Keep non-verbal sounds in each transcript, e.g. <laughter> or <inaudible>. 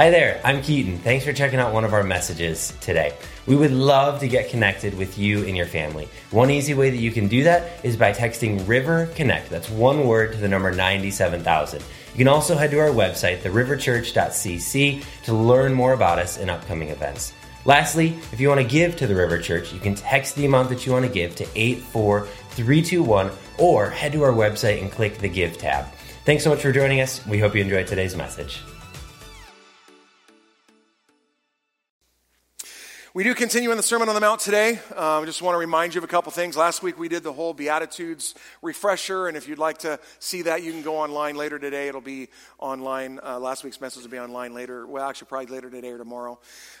Hi there, I'm Keaton. Thanks for checking out one of our messages today. We would love to get connected with you and your family. One easy way that you can do that is by texting River Connect. That's one word to the number 97000. You can also head to our website, theriverchurch.cc, to learn more about us and upcoming events. Lastly, if you want to give to the River Church, you can text the amount that you want to give to 84321 or head to our website and click the Give tab. Thanks so much for joining us. We hope you enjoyed today's message. We do continue in the Sermon on the Mount today. I um, just want to remind you of a couple things. Last week we did the whole Beatitudes refresher, and if you'd like to see that, you can go online later today. It'll be online. Uh, last week's message will be online later. Well, actually, probably later today or tomorrow.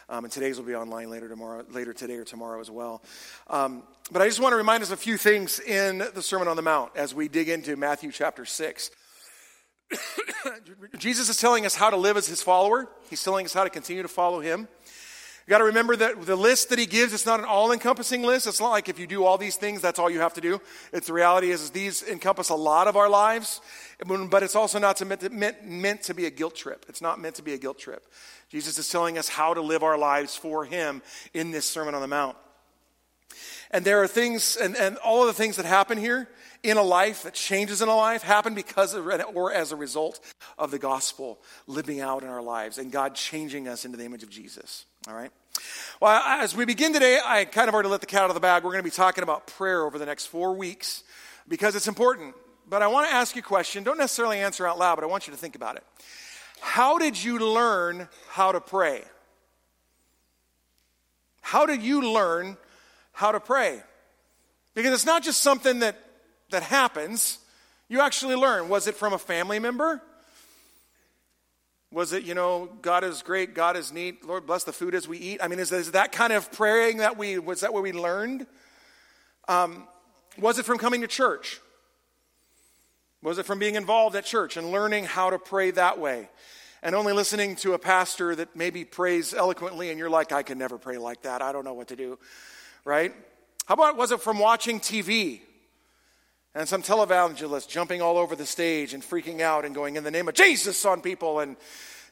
Um, and today's will be online later tomorrow, later today or tomorrow as well. Um, but I just want to remind us a few things in the Sermon on the Mount as we dig into Matthew chapter six. <coughs> Jesus is telling us how to live as his follower. He's telling us how to continue to follow him. You got to remember that the list that he gives, it's not an all encompassing list. It's not like if you do all these things, that's all you have to do. It's the reality is, is these encompass a lot of our lives, but it's also not to meant, to, meant, meant to be a guilt trip. It's not meant to be a guilt trip. Jesus is telling us how to live our lives for him in this Sermon on the Mount. And there are things, and, and all of the things that happen here in a life, that changes in a life, happen because of, or as a result of the gospel living out in our lives and God changing us into the image of Jesus. All right? Well, as we begin today, I kind of already let the cat out of the bag. We're going to be talking about prayer over the next four weeks because it's important. But I want to ask you a question. Don't necessarily answer out loud, but I want you to think about it. How did you learn how to pray? How did you learn how to pray? Because it's not just something that, that happens, you actually learn. Was it from a family member? Was it, you know, God is great, God is neat, Lord bless the food as we eat? I mean, is, is that kind of praying that we, was that what we learned? Um, was it from coming to church? Was it from being involved at church and learning how to pray that way? And only listening to a pastor that maybe prays eloquently and you're like, I can never pray like that. I don't know what to do, right? How about was it from watching TV and some televangelist jumping all over the stage and freaking out and going in the name of Jesus on people. And,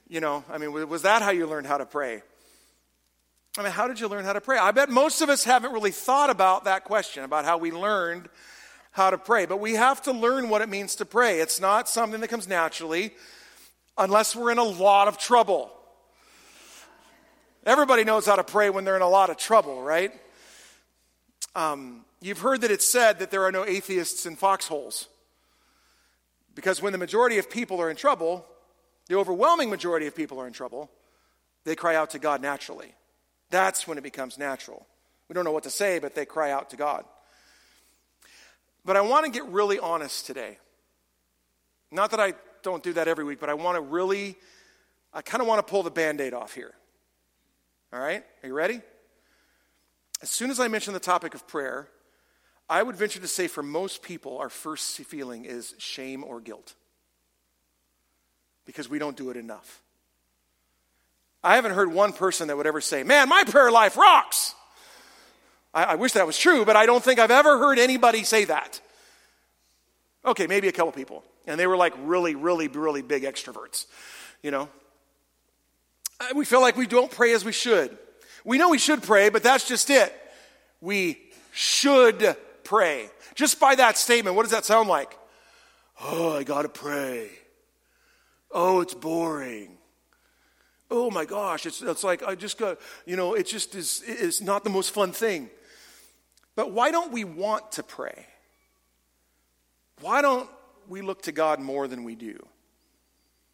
you know, I mean, was that how you learned how to pray? I mean, how did you learn how to pray? I bet most of us haven't really thought about that question, about how we learned how to pray. But we have to learn what it means to pray. It's not something that comes naturally unless we're in a lot of trouble. Everybody knows how to pray when they're in a lot of trouble, right? Um, You've heard that it's said that there are no atheists in foxholes. Because when the majority of people are in trouble, the overwhelming majority of people are in trouble, they cry out to God naturally. That's when it becomes natural. We don't know what to say, but they cry out to God. But I want to get really honest today. Not that I don't do that every week, but I want to really, I kind of want to pull the band aid off here. All right? Are you ready? As soon as I mention the topic of prayer, I would venture to say for most people, our first feeling is shame or guilt because we don't do it enough. I haven't heard one person that would ever say, Man, my prayer life rocks. I, I wish that was true, but I don't think I've ever heard anybody say that. Okay, maybe a couple people. And they were like really, really, really big extroverts, you know? Uh, we feel like we don't pray as we should. We know we should pray, but that's just it. We should pray. Just by that statement, what does that sound like? Oh, I got to pray. Oh, it's boring. Oh my gosh, it's, it's like I just got, you know, it just is, is not the most fun thing. But why don't we want to pray? Why don't we look to God more than we do?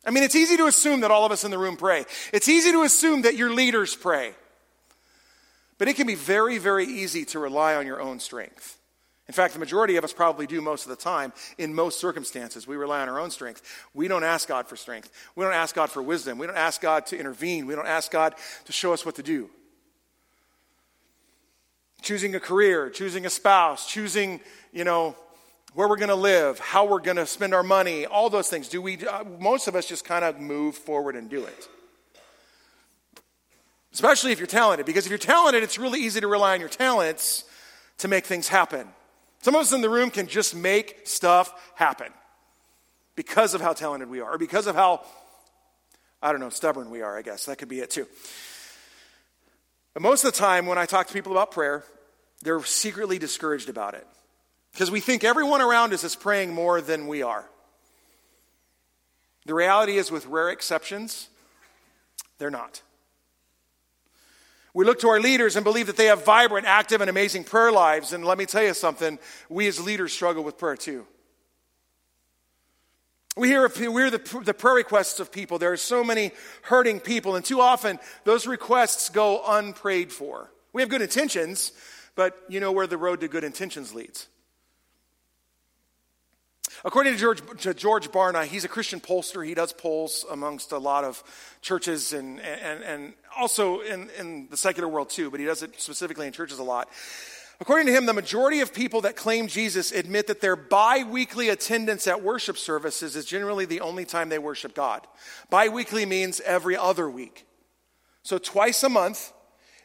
I mean, it's easy to assume that all of us in the room pray. It's easy to assume that your leaders pray. But it can be very, very easy to rely on your own strength. In fact, the majority of us probably do most of the time in most circumstances. We rely on our own strength. We don't ask God for strength. We don't ask God for wisdom. We don't ask God to intervene. We don't ask God to show us what to do. Choosing a career, choosing a spouse, choosing, you know, where we're going to live, how we're going to spend our money, all those things. Do we uh, most of us just kind of move forward and do it. Especially if you're talented because if you're talented, it's really easy to rely on your talents to make things happen. Some of us in the room can just make stuff happen because of how talented we are, or because of how I don't know, stubborn we are, I guess. That could be it too. But most of the time, when I talk to people about prayer, they're secretly discouraged about it because we think everyone around us is praying more than we are. The reality is, with rare exceptions, they're not. We look to our leaders and believe that they have vibrant, active, and amazing prayer lives. And let me tell you something we as leaders struggle with prayer too. We hear, we hear the, the prayer requests of people. There are so many hurting people, and too often those requests go unprayed for. We have good intentions, but you know where the road to good intentions leads. According to George, to George Barna, he's a Christian pollster. He does polls amongst a lot of churches and, and, and also in, in the secular world too, but he does it specifically in churches a lot. According to him, the majority of people that claim Jesus admit that their bi weekly attendance at worship services is generally the only time they worship God. Bi weekly means every other week. So, twice a month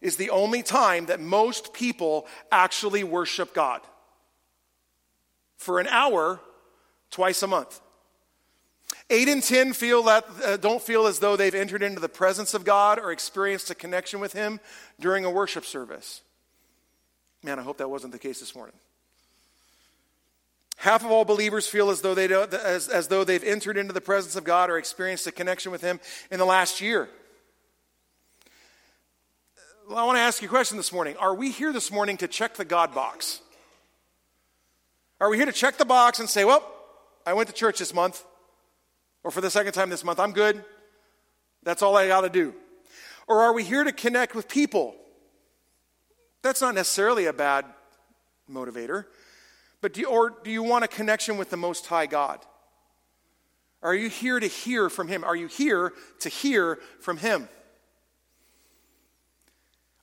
is the only time that most people actually worship God. For an hour, twice a month. Eight in ten feel that, uh, don't feel as though they've entered into the presence of God or experienced a connection with Him during a worship service. Man, I hope that wasn't the case this morning. Half of all believers feel as though, they as, as though they've entered into the presence of God or experienced a connection with Him in the last year. Well, I want to ask you a question this morning. Are we here this morning to check the God box? Are we here to check the box and say, well, I went to church this month, or for the second time this month, I'm good. That's all I got to do. Or are we here to connect with people? That's not necessarily a bad motivator. But do you, or do you want a connection with the Most High God? Are you here to hear from Him? Are you here to hear from Him?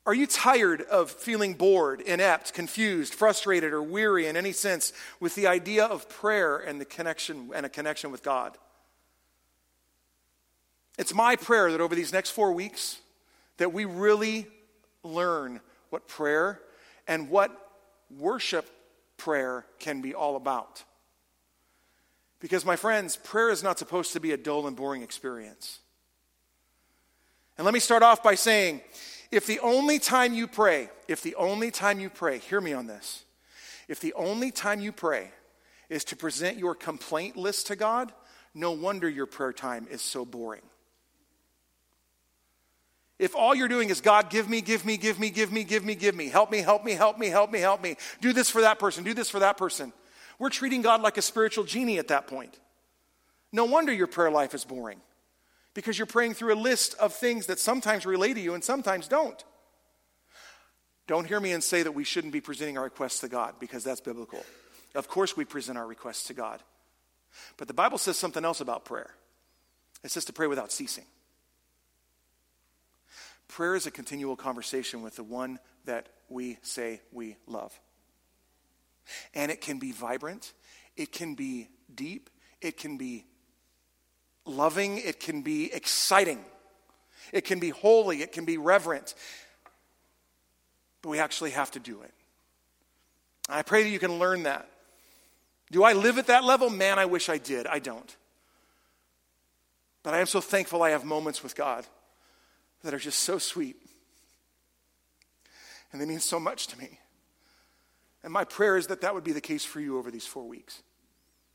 Are you tired of feeling bored, inept, confused, frustrated, or weary in any sense with the idea of prayer and the connection and a connection with God? It's my prayer that over these next 4 weeks that we really learn what prayer and what worship prayer can be all about. Because my friends, prayer is not supposed to be a dull and boring experience. And let me start off by saying if the only time you pray, if the only time you pray, hear me on this, if the only time you pray is to present your complaint list to God, no wonder your prayer time is so boring. If all you're doing is, God, give me, give me, give me, give me, give me, give me, help me, help me, help me, help me, help me, do this for that person, do this for that person, we're treating God like a spiritual genie at that point. No wonder your prayer life is boring because you're praying through a list of things that sometimes relate to you and sometimes don't. Don't hear me and say that we shouldn't be presenting our requests to God because that's biblical. Of course, we present our requests to God. But the Bible says something else about prayer it says to pray without ceasing. Prayer is a continual conversation with the one that we say we love. And it can be vibrant, it can be deep, it can be loving, it can be exciting, it can be holy, it can be reverent. But we actually have to do it. I pray that you can learn that. Do I live at that level? Man, I wish I did. I don't. But I am so thankful I have moments with God that are just so sweet. And they mean so much to me. And my prayer is that that would be the case for you over these four weeks,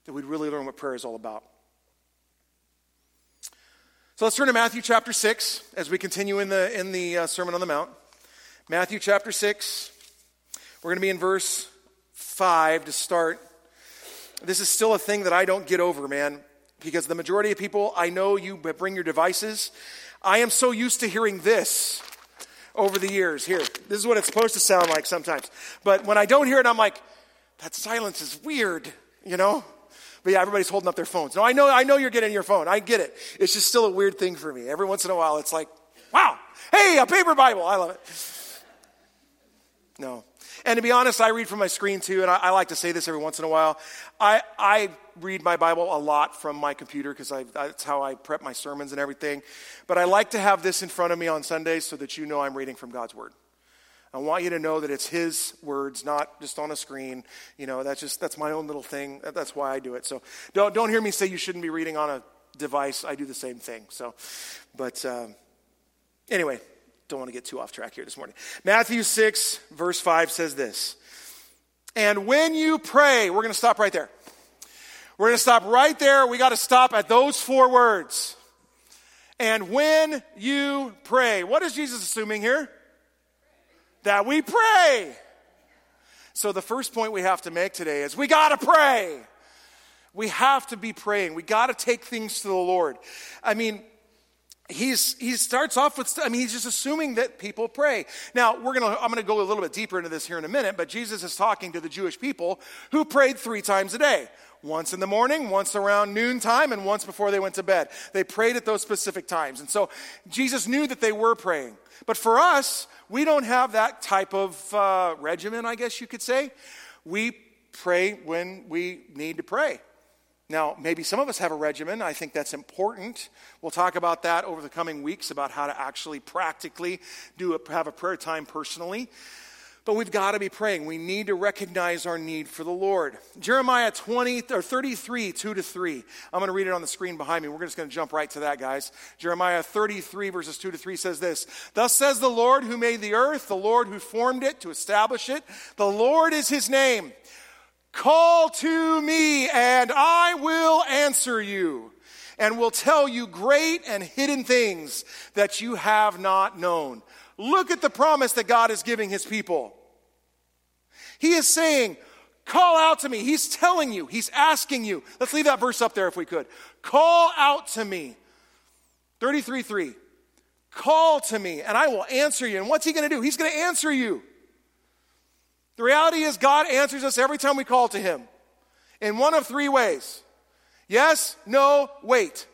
that we'd really learn what prayer is all about. So let's turn to Matthew chapter 6 as we continue in the, in the uh, Sermon on the Mount. Matthew chapter 6. We're going to be in verse 5 to start. This is still a thing that I don't get over, man, because the majority of people, I know you bring your devices. I am so used to hearing this over the years. Here, this is what it's supposed to sound like sometimes. But when I don't hear it, I'm like, that silence is weird, you know? But yeah, everybody's holding up their phones. No, I know, I know you're getting your phone. I get it. It's just still a weird thing for me. Every once in a while, it's like, wow, hey, a paper Bible. I love it. No. And to be honest, I read from my screen too, and I, I like to say this every once in a while. I, I read my Bible a lot from my computer because that's how I prep my sermons and everything. But I like to have this in front of me on Sundays so that you know I'm reading from God's Word. I want you to know that it's his words, not just on a screen. You know, that's just that's my own little thing. That's why I do it. So don't don't hear me say you shouldn't be reading on a device, I do the same thing. So, but um, anyway, don't want to get too off track here this morning. Matthew 6, verse 5 says this And when you pray, we're going to stop right there. We're going to stop right there. We got to stop at those four words. And when you pray, what is Jesus assuming here? That we pray. So the first point we have to make today is we got to pray. We have to be praying. We got to take things to the Lord. I mean, he's he starts off with i mean he's just assuming that people pray now we're gonna i'm gonna go a little bit deeper into this here in a minute but jesus is talking to the jewish people who prayed three times a day once in the morning once around noontime and once before they went to bed they prayed at those specific times and so jesus knew that they were praying but for us we don't have that type of uh, regimen i guess you could say we pray when we need to pray now, maybe some of us have a regimen. I think that's important. We'll talk about that over the coming weeks about how to actually practically do a, have a prayer time personally. But we've got to be praying. We need to recognize our need for the Lord. Jeremiah 20 or 33, 2 to 3. I'm going to read it on the screen behind me. We're just going to jump right to that, guys. Jeremiah 33, verses 2 to 3 says this Thus says the Lord who made the earth, the Lord who formed it to establish it. The Lord is his name. Call to me, and I will answer you, and will tell you great and hidden things that you have not known. Look at the promise that God is giving his people. He is saying, Call out to me. He's telling you, he's asking you. Let's leave that verse up there if we could. Call out to me. 33 3. Call to me, and I will answer you. And what's he going to do? He's going to answer you. The reality is, God answers us every time we call to Him in one of three ways yes, no, wait.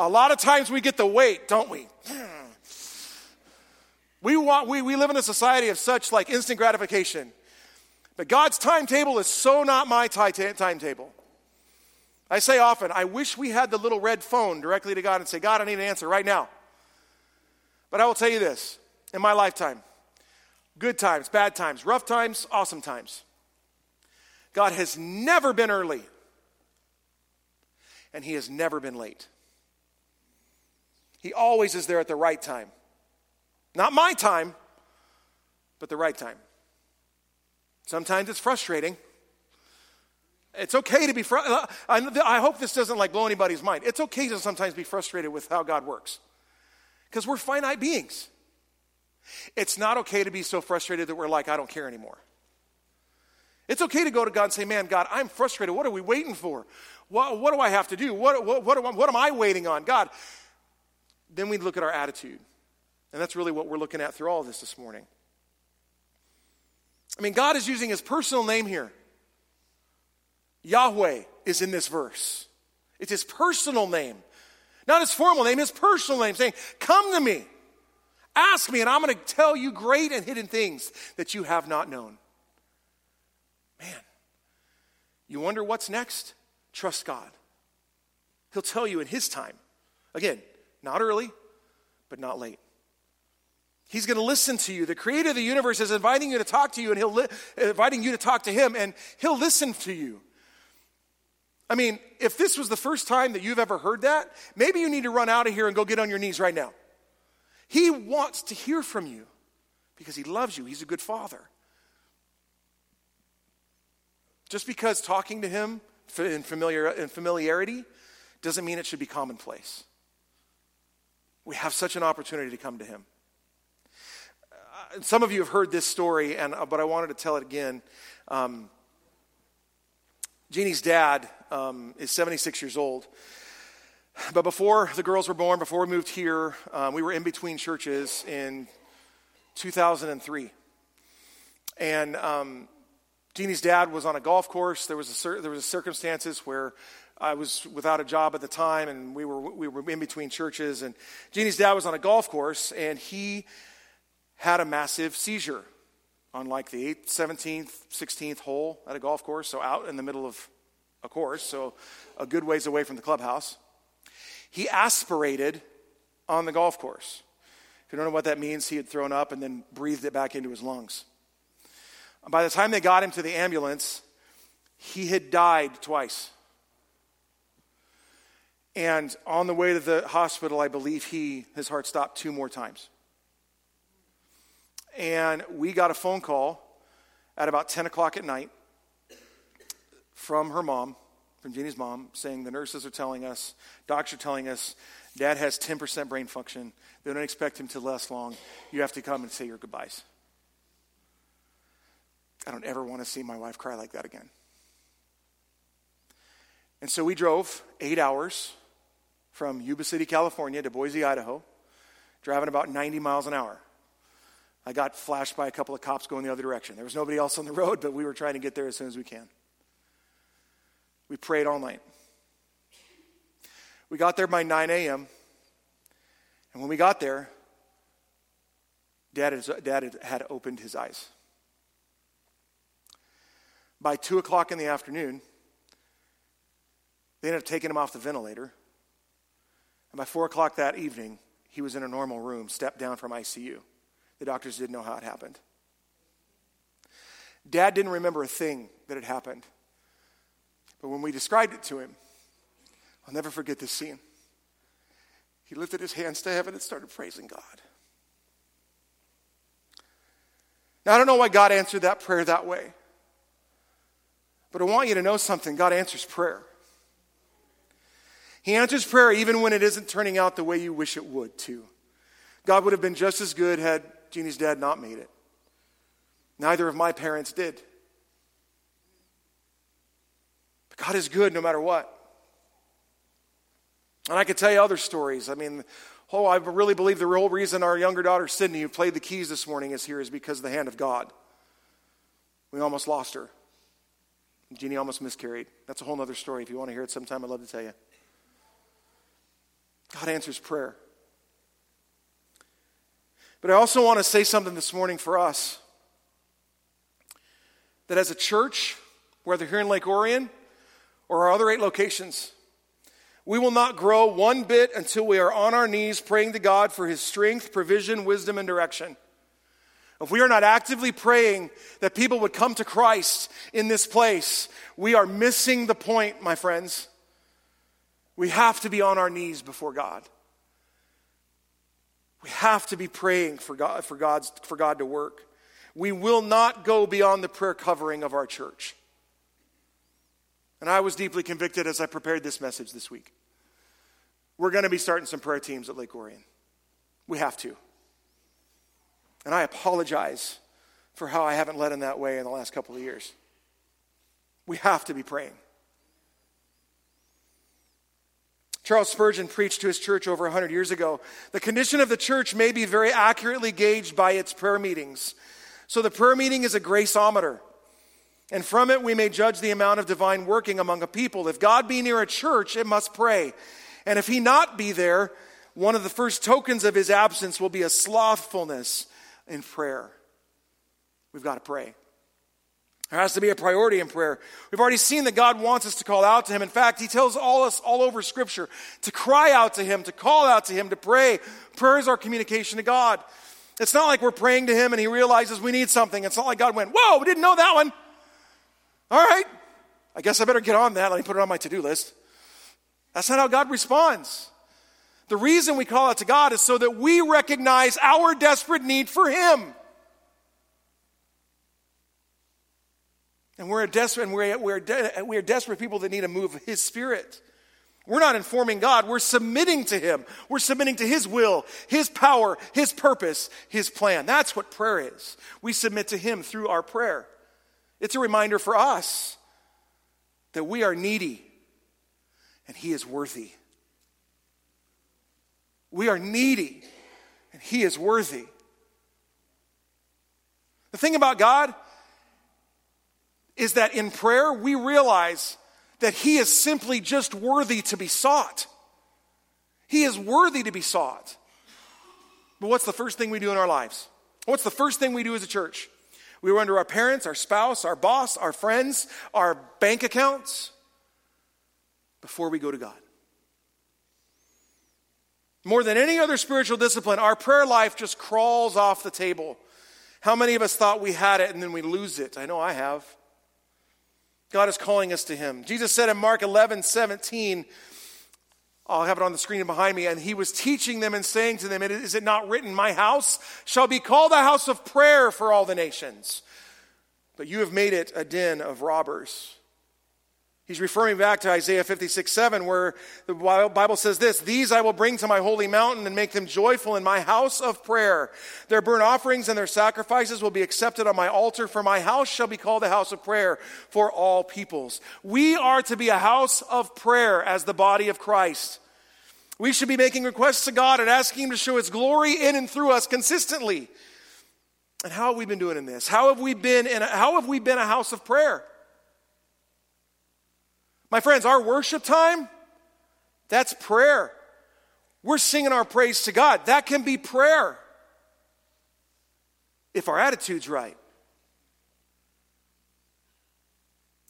A lot of times we get the wait, don't we? We, want, we, we live in a society of such like instant gratification. But God's timetable is so not my timetable. I say often, I wish we had the little red phone directly to God and say, God, I need an answer right now. But I will tell you this in my lifetime, Good times, bad times, rough times, awesome times. God has never been early, and He has never been late. He always is there at the right time. Not my time, but the right time. Sometimes it's frustrating. It's okay to be frustrated. I hope this doesn't like blow anybody's mind. It's okay to sometimes be frustrated with how God works because we're finite beings. It's not okay to be so frustrated that we're like, I don't care anymore. It's okay to go to God and say, Man, God, I'm frustrated. What are we waiting for? What, what do I have to do? What, what, what, what am I waiting on? God. Then we look at our attitude. And that's really what we're looking at through all of this this morning. I mean, God is using his personal name here. Yahweh is in this verse. It's his personal name, not his formal name, his personal name, saying, Come to me. Ask me, and I'm going to tell you great and hidden things that you have not known. Man, you wonder what's next? Trust God. He'll tell you in His time. Again, not early, but not late. He's going to listen to you. The creator of the universe is inviting you to talk to you, and he'll li- inviting you to talk to him, and he'll listen to you. I mean, if this was the first time that you've ever heard that, maybe you need to run out of here and go get on your knees right now. He wants to hear from you because He loves you. He's a good father. Just because talking to Him in, familiar, in familiarity doesn't mean it should be commonplace. We have such an opportunity to come to Him. Some of you have heard this story, and, uh, but I wanted to tell it again. Um, Jeannie's dad um, is 76 years old. But before the girls were born, before we moved here, um, we were in between churches in 2003. And um, Jeannie's dad was on a golf course. There was a, there was a circumstances where I was without a job at the time, and we were we were in between churches. And Jeannie's dad was on a golf course, and he had a massive seizure on like the 8th, 17th, 16th hole at a golf course, so out in the middle of a course, so a good ways away from the clubhouse. He aspirated on the golf course. If you don't know what that means, he had thrown up and then breathed it back into his lungs. By the time they got him to the ambulance, he had died twice. And on the way to the hospital, I believe he, his heart stopped two more times. And we got a phone call at about 10 o'clock at night from her mom, from Jeannie's mom, saying the nurses are telling us, doctors are telling us, dad has 10% brain function. They don't expect him to last long. You have to come and say your goodbyes. I don't ever want to see my wife cry like that again. And so we drove eight hours from Yuba City, California to Boise, Idaho, driving about 90 miles an hour. I got flashed by a couple of cops going the other direction. There was nobody else on the road, but we were trying to get there as soon as we can. We prayed all night. We got there by 9 a.m. And when we got there, Dad, Dad had opened his eyes. By 2 o'clock in the afternoon, they ended up taking him off the ventilator. And by 4 o'clock that evening, he was in a normal room, stepped down from ICU. The doctors didn't know how it happened. Dad didn't remember a thing that had happened. But when we described it to him, I'll never forget this scene. He lifted his hands to heaven and started praising God. Now, I don't know why God answered that prayer that way. But I want you to know something God answers prayer. He answers prayer even when it isn't turning out the way you wish it would, too. God would have been just as good had Jeannie's dad not made it. Neither of my parents did. But God is good no matter what. And I could tell you other stories. I mean, oh, I really believe the real reason our younger daughter, Sydney, who played the keys this morning, is here is because of the hand of God. We almost lost her. Jeannie almost miscarried. That's a whole other story. If you want to hear it sometime, I'd love to tell you. God answers prayer. But I also want to say something this morning for us that as a church, whether here in Lake Orion or our other eight locations, we will not grow one bit until we are on our knees praying to God for His strength, provision, wisdom, and direction. If we are not actively praying that people would come to Christ in this place, we are missing the point, my friends. We have to be on our knees before God. We have to be praying for God, for, God's, for God to work. We will not go beyond the prayer covering of our church. And I was deeply convicted as I prepared this message this week. We're going to be starting some prayer teams at Lake Orion. We have to. And I apologize for how I haven't led in that way in the last couple of years. We have to be praying. Charles Spurgeon preached to his church over 100 years ago. The condition of the church may be very accurately gauged by its prayer meetings. So the prayer meeting is a graceometer. And from it, we may judge the amount of divine working among a people. If God be near a church, it must pray. And if he not be there, one of the first tokens of his absence will be a slothfulness in prayer. We've got to pray. There has to be a priority in prayer. We've already seen that God wants us to call out to Him. In fact, He tells all us all over Scripture to cry out to Him, to call out to Him, to pray. Prayer is our communication to God. It's not like we're praying to Him and He realizes we need something. It's not like God went, Whoa, we didn't know that one. All right, I guess I better get on that. Let me put it on my to do list. That's not how God responds. The reason we call out to God is so that we recognize our desperate need for Him. And we're, desperate, we're, we're, de- we're desperate people that need a move of His Spirit. We're not informing God, we're submitting to Him. We're submitting to His will, His power, His purpose, His plan. That's what prayer is. We submit to Him through our prayer. It's a reminder for us that we are needy and He is worthy. We are needy and He is worthy. The thing about God is that in prayer, we realize that He is simply just worthy to be sought. He is worthy to be sought. But what's the first thing we do in our lives? What's the first thing we do as a church? We run to our parents, our spouse, our boss, our friends, our bank accounts before we go to God. More than any other spiritual discipline, our prayer life just crawls off the table. How many of us thought we had it and then we lose it? I know I have. God is calling us to Him. Jesus said in Mark 11, 17, I'll have it on the screen behind me. And he was teaching them and saying to them, Is it not written, My house shall be called a house of prayer for all the nations? But you have made it a den of robbers. He's referring back to Isaiah 56 7, where the Bible says this These I will bring to my holy mountain and make them joyful in my house of prayer. Their burnt offerings and their sacrifices will be accepted on my altar, for my house shall be called a house of prayer for all peoples. We are to be a house of prayer as the body of Christ. We should be making requests to God and asking Him to show His glory in and through us consistently. And how have we been doing in this? How have we been in a, how have we been a house of prayer? My friends, our worship time, that's prayer. We're singing our praise to God. That can be prayer if our attitude's right.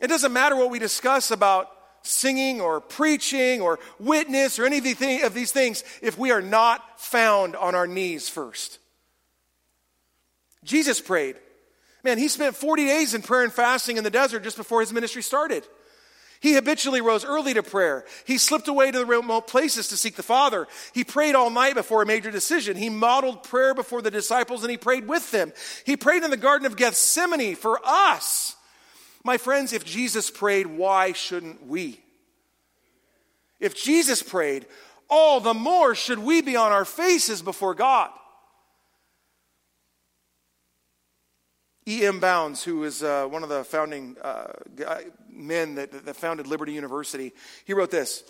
It doesn't matter what we discuss about singing or preaching or witness or any of these things if we are not found on our knees first. Jesus prayed. Man, he spent 40 days in prayer and fasting in the desert just before his ministry started. He habitually rose early to prayer. He slipped away to the remote places to seek the Father. He prayed all night before a major decision. He modeled prayer before the disciples and he prayed with them. He prayed in the Garden of Gethsemane for us. My friends, if Jesus prayed, why shouldn't we? If Jesus prayed, all the more should we be on our faces before God. E.M. Bounds, who is uh, one of the founding uh, men that, that founded Liberty University, he wrote this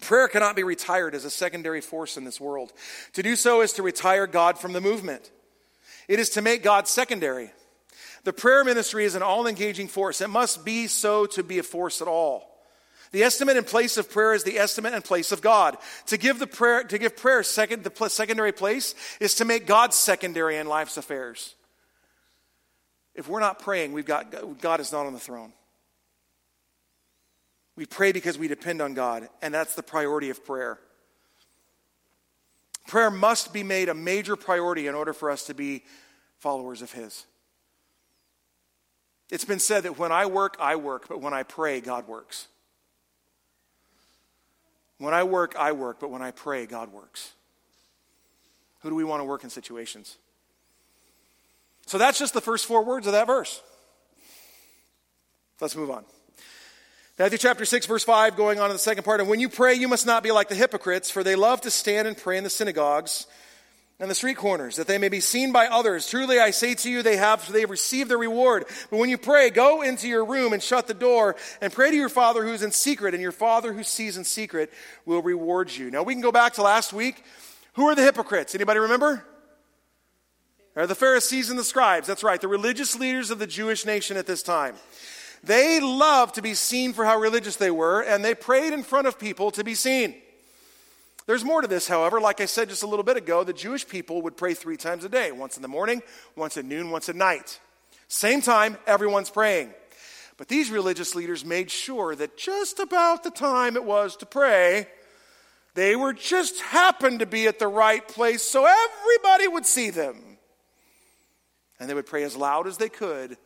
Prayer cannot be retired as a secondary force in this world. To do so is to retire God from the movement, it is to make God secondary. The prayer ministry is an all engaging force. It must be so to be a force at all. The estimate and place of prayer is the estimate and place of God. To give the prayer, to give prayer second, the secondary place is to make God secondary in life's affairs. If we're not praying, we've got God is not on the throne. We pray because we depend on God, and that's the priority of prayer. Prayer must be made a major priority in order for us to be followers of His. It's been said that when I work, I work, but when I pray, God works. When I work, I work, but when I pray, God works. Who do we want to work in situations? So that's just the first four words of that verse. Let's move on. Matthew chapter 6, verse 5, going on to the second part. And when you pray, you must not be like the hypocrites, for they love to stand and pray in the synagogues and the street corners, that they may be seen by others. Truly I say to you, they have, they have received their reward. But when you pray, go into your room and shut the door and pray to your Father who is in secret, and your Father who sees in secret will reward you. Now we can go back to last week. Who are the hypocrites? Anybody remember? The Pharisees and the scribes. That's right, the religious leaders of the Jewish nation at this time. They loved to be seen for how religious they were, and they prayed in front of people to be seen. There's more to this, however. Like I said just a little bit ago, the Jewish people would pray three times a day once in the morning, once at noon, once at night. Same time, everyone's praying. But these religious leaders made sure that just about the time it was to pray, they were just happened to be at the right place so everybody would see them. And they would pray as loud as they could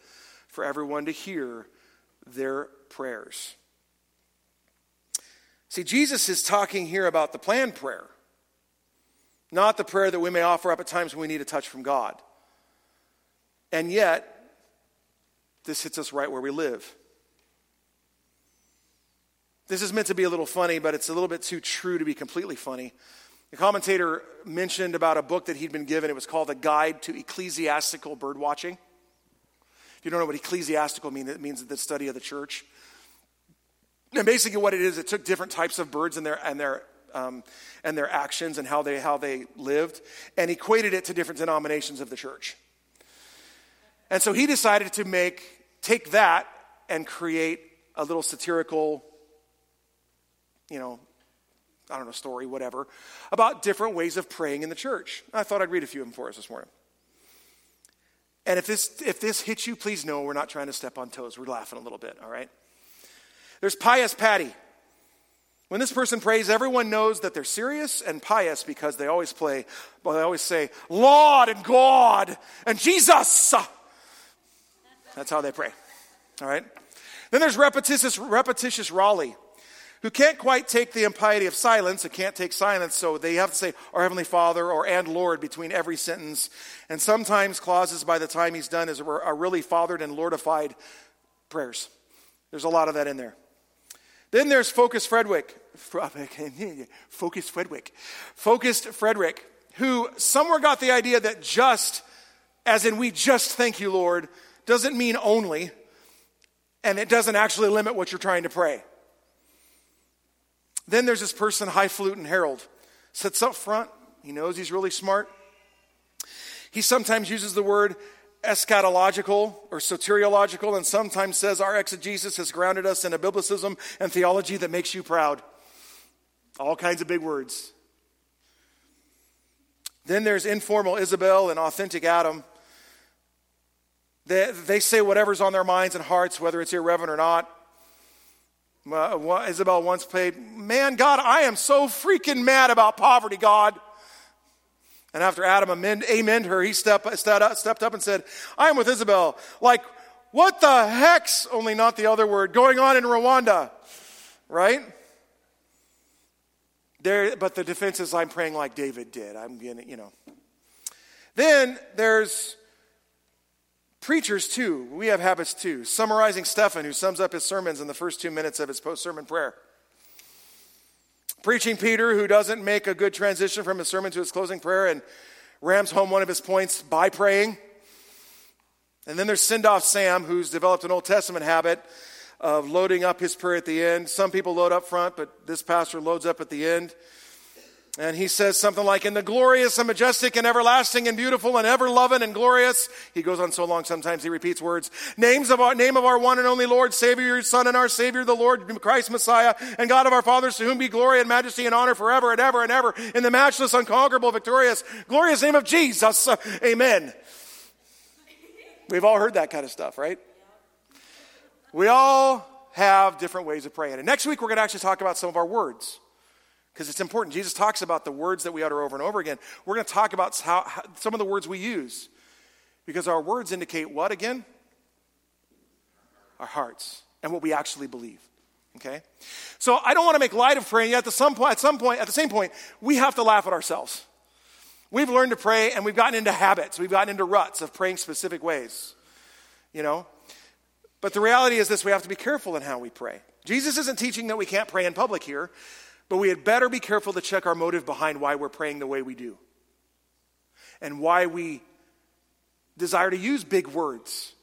for everyone to hear their prayers. See, Jesus is talking here about the planned prayer, not the prayer that we may offer up at times when we need a touch from God. And yet, this hits us right where we live. This is meant to be a little funny, but it's a little bit too true to be completely funny. The commentator mentioned about a book that he'd been given. It was called A Guide to Ecclesiastical Birdwatching. If you don't know what ecclesiastical means, it means the study of the church. And basically, what it is, it took different types of birds and their and their um, and their actions and how they how they lived, and equated it to different denominations of the church. And so he decided to make take that and create a little satirical, you know, I don't know, story, whatever, about different ways of praying in the church. I thought I'd read a few of them for us this morning. And if this if this hits you, please know we're not trying to step on toes. We're laughing a little bit, all right? There's pious Patty. When this person prays, everyone knows that they're serious and pious because they always play, well, they always say, Lord and God and Jesus. That's how they pray. All right? Then there's repetitious, repetitious Raleigh, who can't quite take the impiety of silence and can't take silence, so they have to say, Our Heavenly Father or and Lord between every sentence. And sometimes clauses by the time he's done is, are really fathered and lordified prayers. There's a lot of that in there. Then there's Focus Frederick. <laughs> Focus Frederick. Focused Frederick, who somewhere got the idea that just, as in we just thank you, Lord, doesn't mean only, and it doesn't actually limit what you're trying to pray. Then there's this person, Highfalutin Harold, sits up front. He knows he's really smart. He sometimes uses the word eschatological or soteriological, and sometimes says our exegesis has grounded us in a biblicism and theology that makes you proud. All kinds of big words. Then there's informal Isabel and authentic Adam. They, they say whatever's on their minds and hearts, whether it's irreverent or not. Uh, Isabel once played, Man, God, I am so freaking mad about poverty, God. And after Adam amend, amened her, he stepped, stepped, up, stepped up and said, I am with Isabel. Like, what the heck's, only not the other word, going on in Rwanda? Right? There, but the defense is, I'm praying like David did. I'm getting, you know. Then there's Preachers, too, we have habits too. Summarizing Stephen, who sums up his sermons in the first two minutes of his post sermon prayer. Preaching Peter, who doesn't make a good transition from his sermon to his closing prayer and rams home one of his points by praying. And then there's Sindoff Sam, who's developed an Old Testament habit of loading up his prayer at the end. Some people load up front, but this pastor loads up at the end. And he says something like, In the glorious and majestic and everlasting and beautiful and ever loving and glorious. He goes on so long, sometimes he repeats words. Names of our, name of our one and only Lord, Savior, your Son, and our Savior, the Lord, Christ Messiah, and God of our fathers, to whom be glory and majesty and honor forever and ever and ever, in the matchless, unconquerable, victorious, glorious name of Jesus. <laughs> Amen. We've all heard that kind of stuff, right? We all have different ways of praying. And next week, we're going to actually talk about some of our words because it's important. Jesus talks about the words that we utter over and over again. We're going to talk about how, how, some of the words we use because our words indicate what again? Our hearts and what we actually believe. Okay? So I don't want to make light of praying, yet at some point, at some point, at the same point, we have to laugh at ourselves. We've learned to pray and we've gotten into habits, we've gotten into ruts of praying specific ways. You know? But the reality is this we have to be careful in how we pray. Jesus isn't teaching that we can't pray in public here. But we had better be careful to check our motive behind why we're praying the way we do and why we desire to use big words.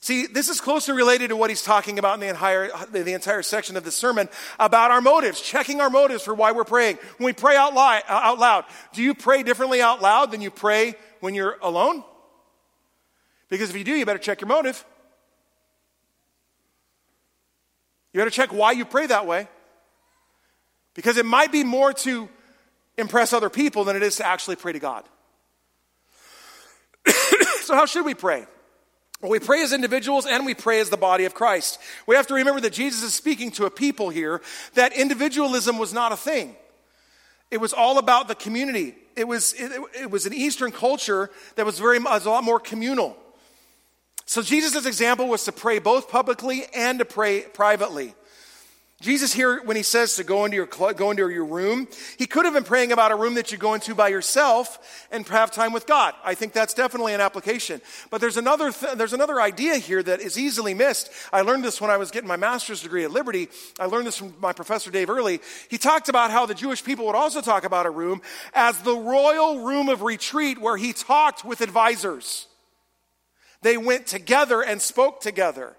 See, this is closely related to what he's talking about in the entire, the entire section of the sermon about our motives, checking our motives for why we're praying. When we pray out loud, uh, out loud, do you pray differently out loud than you pray when you're alone? Because if you do, you better check your motive. You better check why you pray that way. Because it might be more to impress other people than it is to actually pray to God. <coughs> so, how should we pray? Well, we pray as individuals and we pray as the body of Christ. We have to remember that Jesus is speaking to a people here that individualism was not a thing. It was all about the community. It was, it, it was an Eastern culture that was very was a lot more communal. So Jesus' example was to pray both publicly and to pray privately. Jesus here, when he says to go into your go into your room, he could have been praying about a room that you go into by yourself and have time with God. I think that's definitely an application. But there's another th- there's another idea here that is easily missed. I learned this when I was getting my master's degree at Liberty. I learned this from my professor Dave Earley. He talked about how the Jewish people would also talk about a room as the royal room of retreat where he talked with advisors. They went together and spoke together.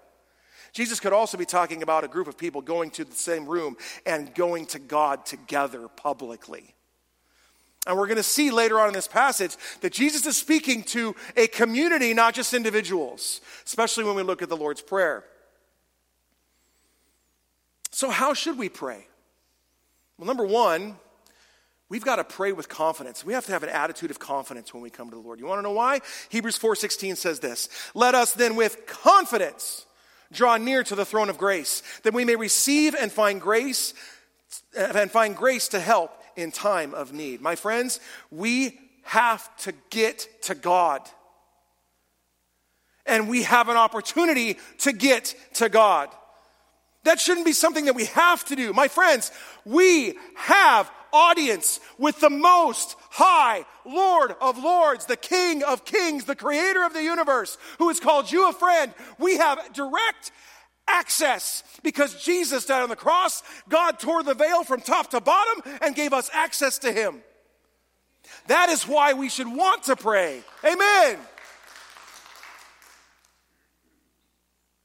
Jesus could also be talking about a group of people going to the same room and going to God together publicly. And we're going to see later on in this passage that Jesus is speaking to a community, not just individuals, especially when we look at the Lord's Prayer. So, how should we pray? Well, number one, we've got to pray with confidence. We have to have an attitude of confidence when we come to the Lord. You want to know why? Hebrews 4:16 says this, "Let us then with confidence draw near to the throne of grace, that we may receive and find grace and find grace to help in time of need. My friends, we have to get to God. And we have an opportunity to get to God. That shouldn't be something that we have to do. My friends, we have audience with the most high Lord of Lords, the King of Kings, the creator of the universe, who has called you a friend. We have direct access because Jesus died on the cross. God tore the veil from top to bottom and gave us access to him. That is why we should want to pray. Amen.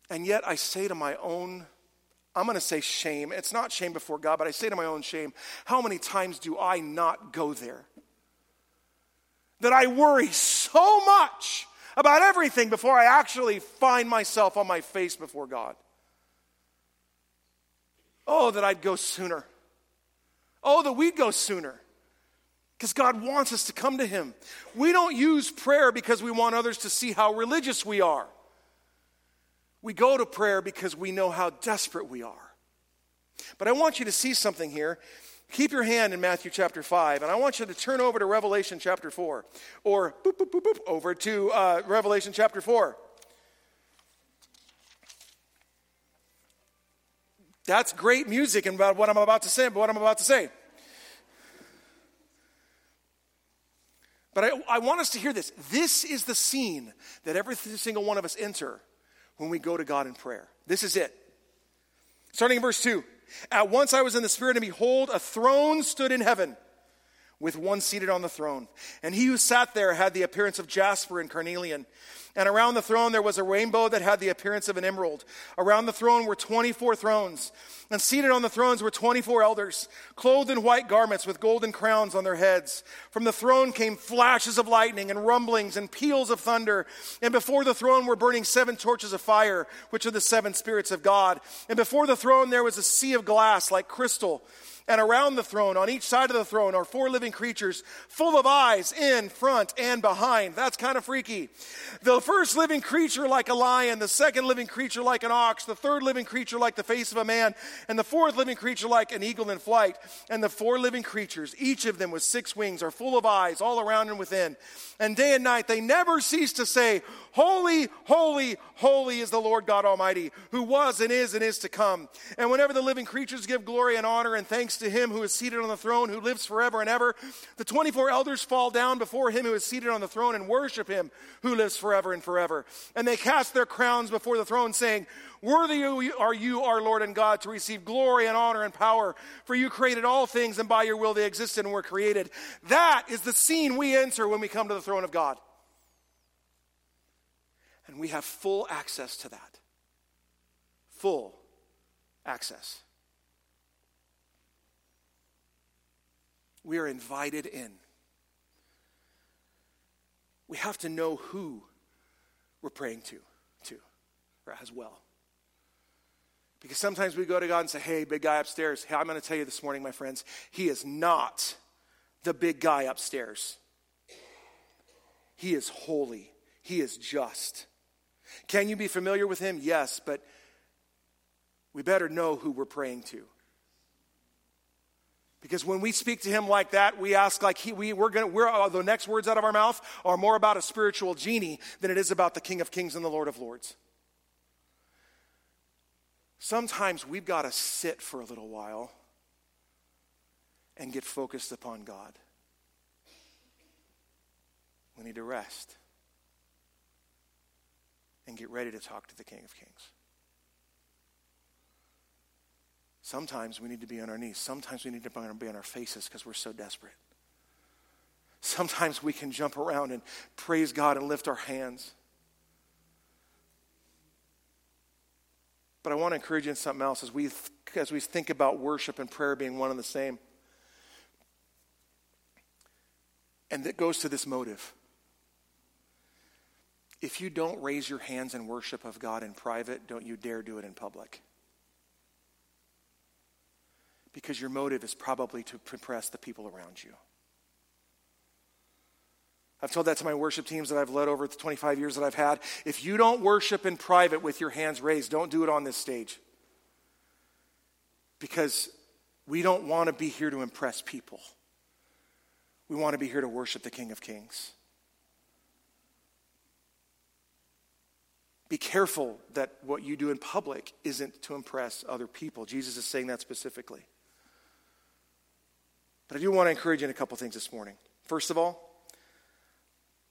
And yet I say to my own, I'm going to say shame. It's not shame before God, but I say to my own shame, how many times do I not go there? That I worry so much about everything before I actually find myself on my face before God. Oh, that I'd go sooner. Oh, that we'd go sooner. Because God wants us to come to Him. We don't use prayer because we want others to see how religious we are. We go to prayer because we know how desperate we are. But I want you to see something here. Keep your hand in Matthew chapter 5, and I want you to turn over to Revelation chapter 4, or boop, boop, boop, over to uh, Revelation chapter 4. That's great music and about what I'm about to say, but what I'm about to say. But I, I want us to hear this. This is the scene that every single one of us enter when we go to God in prayer. This is it. Starting in verse 2. At once I was in the Spirit, and behold, a throne stood in heaven with one seated on the throne. And he who sat there had the appearance of jasper and carnelian. And around the throne there was a rainbow that had the appearance of an emerald. Around the throne were 24 thrones. And seated on the thrones were 24 elders, clothed in white garments with golden crowns on their heads. From the throne came flashes of lightning and rumblings and peals of thunder. And before the throne were burning seven torches of fire, which are the seven spirits of God. And before the throne there was a sea of glass like crystal. And around the throne, on each side of the throne, are four living creatures full of eyes in, front, and behind. That's kind of freaky. The first living creature like a lion, the second living creature like an ox, the third living creature like the face of a man, and the fourth living creature like an eagle in flight. And the four living creatures, each of them with six wings, are full of eyes all around and within. And day and night they never cease to say, Holy, holy, holy is the Lord God Almighty, who was and is and is to come. And whenever the living creatures give glory and honor and thanks to him who is seated on the throne, who lives forever and ever, the 24 elders fall down before him who is seated on the throne and worship him who lives forever and forever. And they cast their crowns before the throne, saying, Worthy are you, our Lord and God, to receive glory and honor and power, for you created all things, and by your will they existed and were created. That is the scene we enter when we come to the throne of God. And we have full access to that. Full access. We are invited in. We have to know who we're praying to, to, or as well. Because sometimes we go to God and say, hey, big guy upstairs. Hey, I'm going to tell you this morning, my friends, he is not the big guy upstairs. He is holy, he is just. Can you be familiar with him? Yes, but we better know who we're praying to. Because when we speak to him like that, we ask like he, we, we're gonna, we're, uh, the next words out of our mouth are more about a spiritual genie than it is about the King of Kings and the Lord of Lords. Sometimes we've got to sit for a little while and get focused upon God. We need to rest and get ready to talk to the King of Kings. Sometimes we need to be on our knees. Sometimes we need to be on our faces because we're so desperate. Sometimes we can jump around and praise God and lift our hands. But I want to encourage you in something else as we, as we think about worship and prayer being one and the same. And it goes to this motive if you don't raise your hands in worship of God in private, don't you dare do it in public. Because your motive is probably to impress the people around you. I've told that to my worship teams that I've led over the 25 years that I've had. If you don't worship in private with your hands raised, don't do it on this stage. Because we don't want to be here to impress people. We want to be here to worship the King of Kings. Be careful that what you do in public isn't to impress other people. Jesus is saying that specifically. But I do want to encourage you in a couple things this morning. First of all,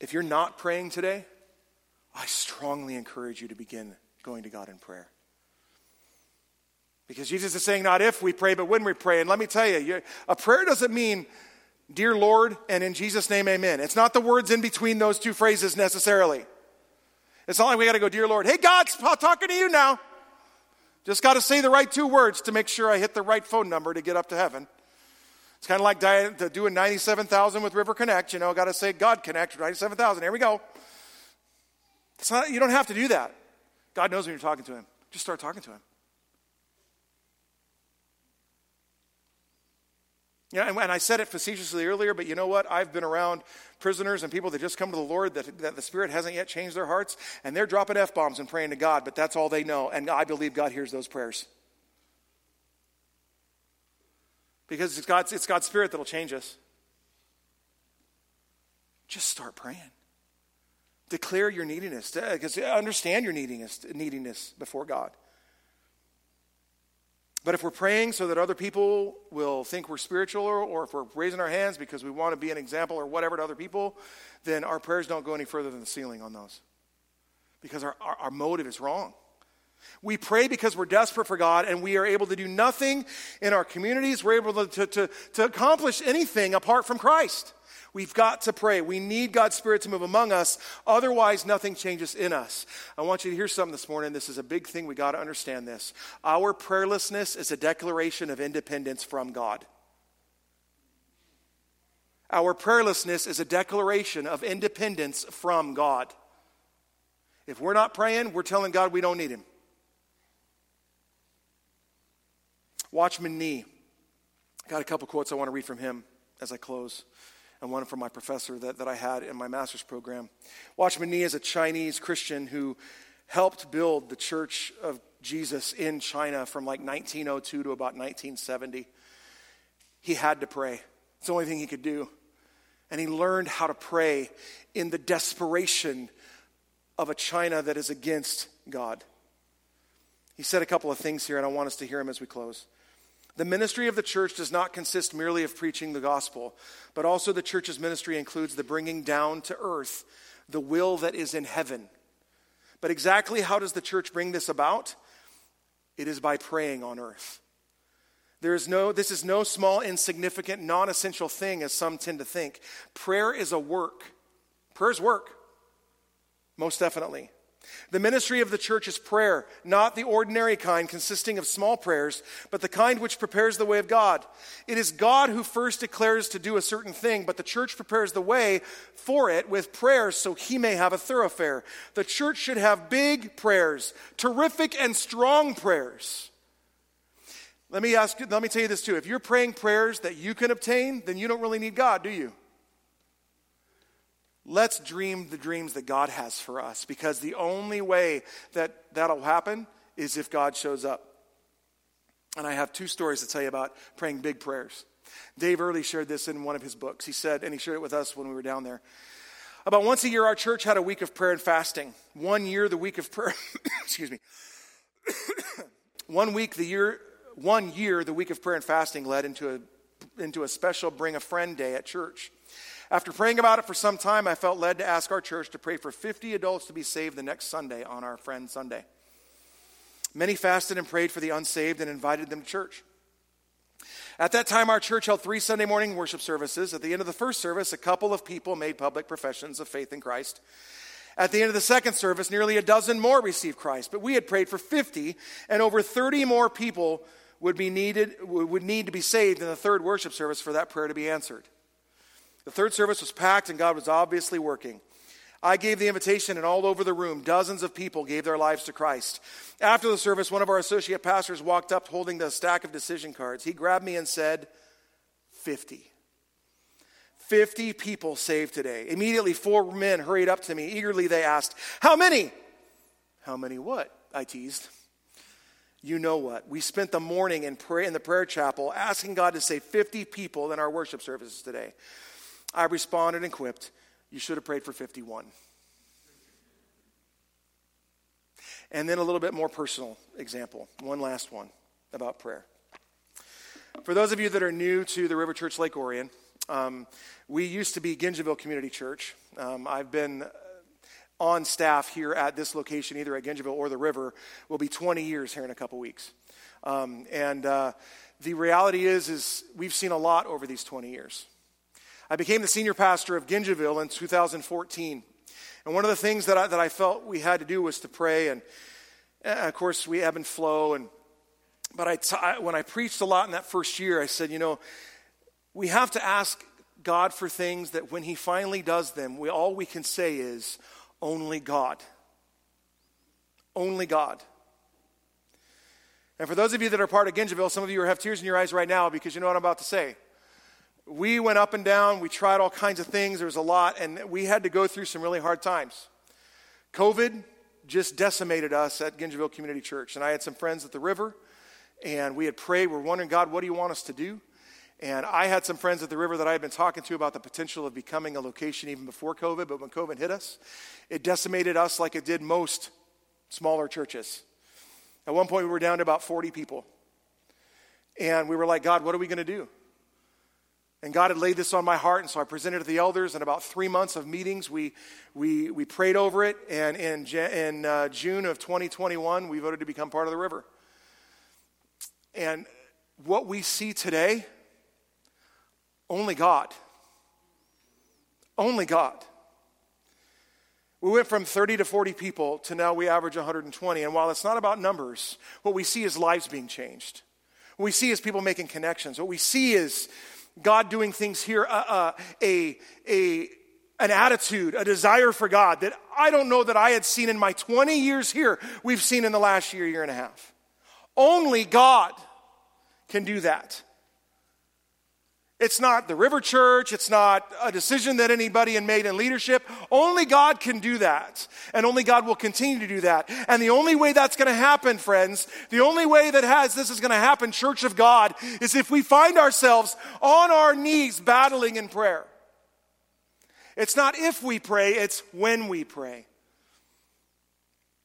if you're not praying today, I strongly encourage you to begin going to God in prayer. Because Jesus is saying, not if we pray, but when we pray. And let me tell you, a prayer doesn't mean, dear Lord, and in Jesus' name, amen. It's not the words in between those two phrases necessarily. It's not like we got to go, dear Lord, hey, God, talking to you now. Just got to say the right two words to make sure I hit the right phone number to get up to heaven. It's kind of like doing 97,000 with River Connect. You know, got to say God Connect, 97,000. Here we go. It's not, you don't have to do that. God knows when you're talking to Him. Just start talking to Him. Know, and, and I said it facetiously earlier, but you know what? I've been around prisoners and people that just come to the Lord that, that the Spirit hasn't yet changed their hearts, and they're dropping F bombs and praying to God, but that's all they know. And I believe God hears those prayers. Because it's God's, it's God's Spirit that'll change us. Just start praying. Declare your neediness, uh, because understand your neediness, neediness before God. But if we're praying so that other people will think we're spiritual, or, or, if we're raising our hands because we want to be an example or whatever to other people, then our prayers don't go any further than the ceiling on those. Because our, our, our motive is wrong. We pray because we're desperate for God and we are able to do nothing in our communities. We're able to, to, to accomplish anything apart from Christ. We've got to pray. We need God's Spirit to move among us. Otherwise, nothing changes in us. I want you to hear something this morning. This is a big thing. We got to understand this. Our prayerlessness is a declaration of independence from God. Our prayerlessness is a declaration of independence from God. If we're not praying, we're telling God we don't need Him. Watchman Nee. Got a couple quotes I want to read from him as I close and one from my professor that, that I had in my master's program. Watchman Nee is a Chinese Christian who helped build the Church of Jesus in China from like 1902 to about 1970. He had to pray, it's the only thing he could do. And he learned how to pray in the desperation of a China that is against God. He said a couple of things here, and I want us to hear him as we close. The ministry of the church does not consist merely of preaching the gospel, but also the church's ministry includes the bringing down to earth the will that is in heaven. But exactly how does the church bring this about? It is by praying on earth. There is no, this is no small, insignificant, non essential thing as some tend to think. Prayer is a work. Prayer is work, most definitely. The ministry of the church is prayer, not the ordinary kind consisting of small prayers, but the kind which prepares the way of God. It is God who first declares to do a certain thing, but the church prepares the way for it with prayers so he may have a thoroughfare. The church should have big prayers, terrific and strong prayers. Let me ask let me tell you this too. If you're praying prayers that you can obtain, then you don't really need God, do you? Let's dream the dreams that God has for us because the only way that that'll happen is if God shows up. And I have two stories to tell you about praying big prayers. Dave Earley shared this in one of his books. He said, and he shared it with us when we were down there. About once a year, our church had a week of prayer and fasting. One year, the week of prayer, <coughs> excuse me. <coughs> one week, the year, one year, the week of prayer and fasting led into a, into a special bring a friend day at church. After praying about it for some time, I felt led to ask our church to pray for 50 adults to be saved the next Sunday on our Friend Sunday. Many fasted and prayed for the unsaved and invited them to church. At that time, our church held three Sunday morning worship services. At the end of the first service, a couple of people made public professions of faith in Christ. At the end of the second service, nearly a dozen more received Christ, but we had prayed for 50, and over 30 more people would, be needed, would need to be saved in the third worship service for that prayer to be answered. The third service was packed, and God was obviously working. I gave the invitation, and all over the room, dozens of people gave their lives to Christ. After the service, one of our associate pastors walked up holding the stack of decision cards. He grabbed me and said, 50. 50 people saved today. Immediately, four men hurried up to me. Eagerly, they asked, How many? How many what? I teased. You know what? We spent the morning in, prayer, in the prayer chapel asking God to save 50 people in our worship services today. I responded and quipped, You should have prayed for 51. and then a little bit more personal example. One last one about prayer. For those of you that are new to the River Church Lake Orion, um, we used to be Gingellville Community Church. Um, I've been on staff here at this location, either at Gingellville or the River, will be 20 years here in a couple weeks. Um, and uh, the reality is, is we've seen a lot over these 20 years. I became the senior pastor of Gingellville in 2014. And one of the things that I, that I felt we had to do was to pray. And, of course, we ebb and flow. And, but I t- I, when I preached a lot in that first year, I said, you know, we have to ask God for things that when He finally does them, we, all we can say is, only God. Only God. And for those of you that are part of Gingellville, some of you have tears in your eyes right now because you know what I'm about to say we went up and down. We tried all kinds of things. There was a lot, and we had to go through some really hard times. COVID just decimated us at Gingellville Community Church. And I had some friends at the river, and we had prayed. We're wondering, God, what do you want us to do? And I had some friends at the river that I had been talking to about the potential of becoming a location even before COVID, but when COVID hit us, it decimated us like it did most smaller churches. At one point, we were down to about 40 people. And we were like, God, what are we going to do? And God had laid this on my heart, and so I presented it to the elders. And about three months of meetings, we, we, we prayed over it. And in, in uh, June of 2021, we voted to become part of the river. And what we see today, only God. Only God. We went from 30 to 40 people to now we average 120. And while it's not about numbers, what we see is lives being changed. What we see is people making connections. What we see is God doing things here, uh, uh, a, a, an attitude, a desire for God that I don't know that I had seen in my 20 years here, we've seen in the last year, year and a half. Only God can do that. It's not the River Church. It's not a decision that anybody had made in leadership. Only God can do that. And only God will continue to do that. And the only way that's going to happen, friends, the only way that has this is going to happen, Church of God, is if we find ourselves on our knees battling in prayer. It's not if we pray, it's when we pray.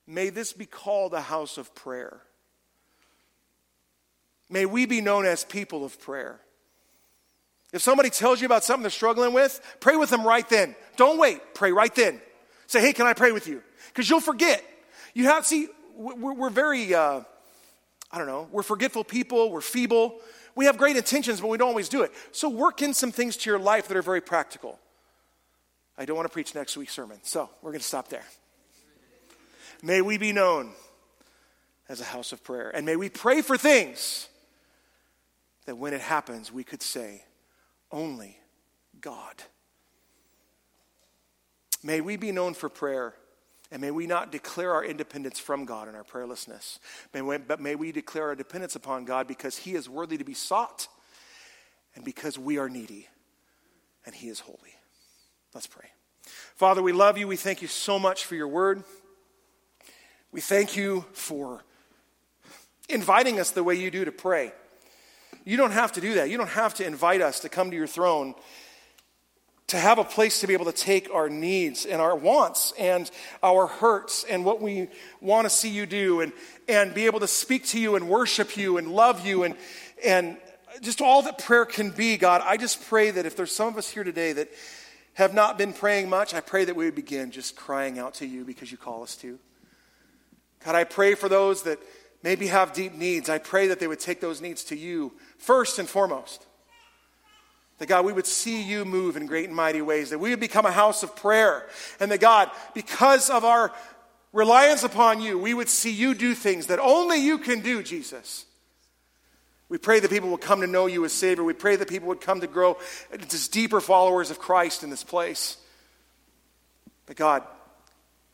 May this be called a house of prayer. May we be known as people of prayer. If somebody tells you about something they're struggling with, pray with them right then. Don't wait. Pray right then. Say, hey, can I pray with you? Because you'll forget. You have, see, we're, very, uh, I don't know, we're forgetful people, we're feeble. We have great intentions, but we don't always do it. So work in some things to your life that are very practical. I don't want to preach next week's sermon, so we're going to stop there. May we be known as a house of prayer. And may we pray for things that when it happens, we could say, only God. May we be known for prayer, and may we not declare our independence from God in our prayerlessness, may we, but may we declare our dependence upon God because He is worthy to be sought and because we are needy and He is holy. Let's pray. Father, we love you. We thank you so much for your word. We thank you for inviting us the way you do to pray. You don't have to do that. You don't have to invite us to come to your throne to have a place to be able to take our needs and our wants and our hurts and what we want to see you do and, and be able to speak to you and worship you and love you and, and just all that prayer can be, God. I just pray that if there's some of us here today that have not been praying much, I pray that we would begin just crying out to you because you call us to. God, I pray for those that maybe have deep needs. I pray that they would take those needs to you first and foremost. That God, we would see you move in great and mighty ways, that we would become a house of prayer, and that God, because of our reliance upon you, we would see you do things that only you can do, Jesus. We pray that people would come to know you as Savior. We pray that people would come to grow as deeper followers of Christ in this place. But God,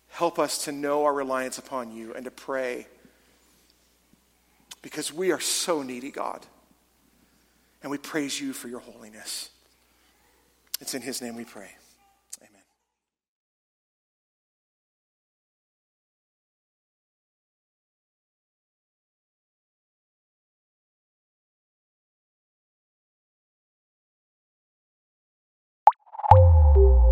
help us to know our reliance upon you and to pray because we are so needy, God. And we praise you for your holiness. It's in his name we pray. Amen.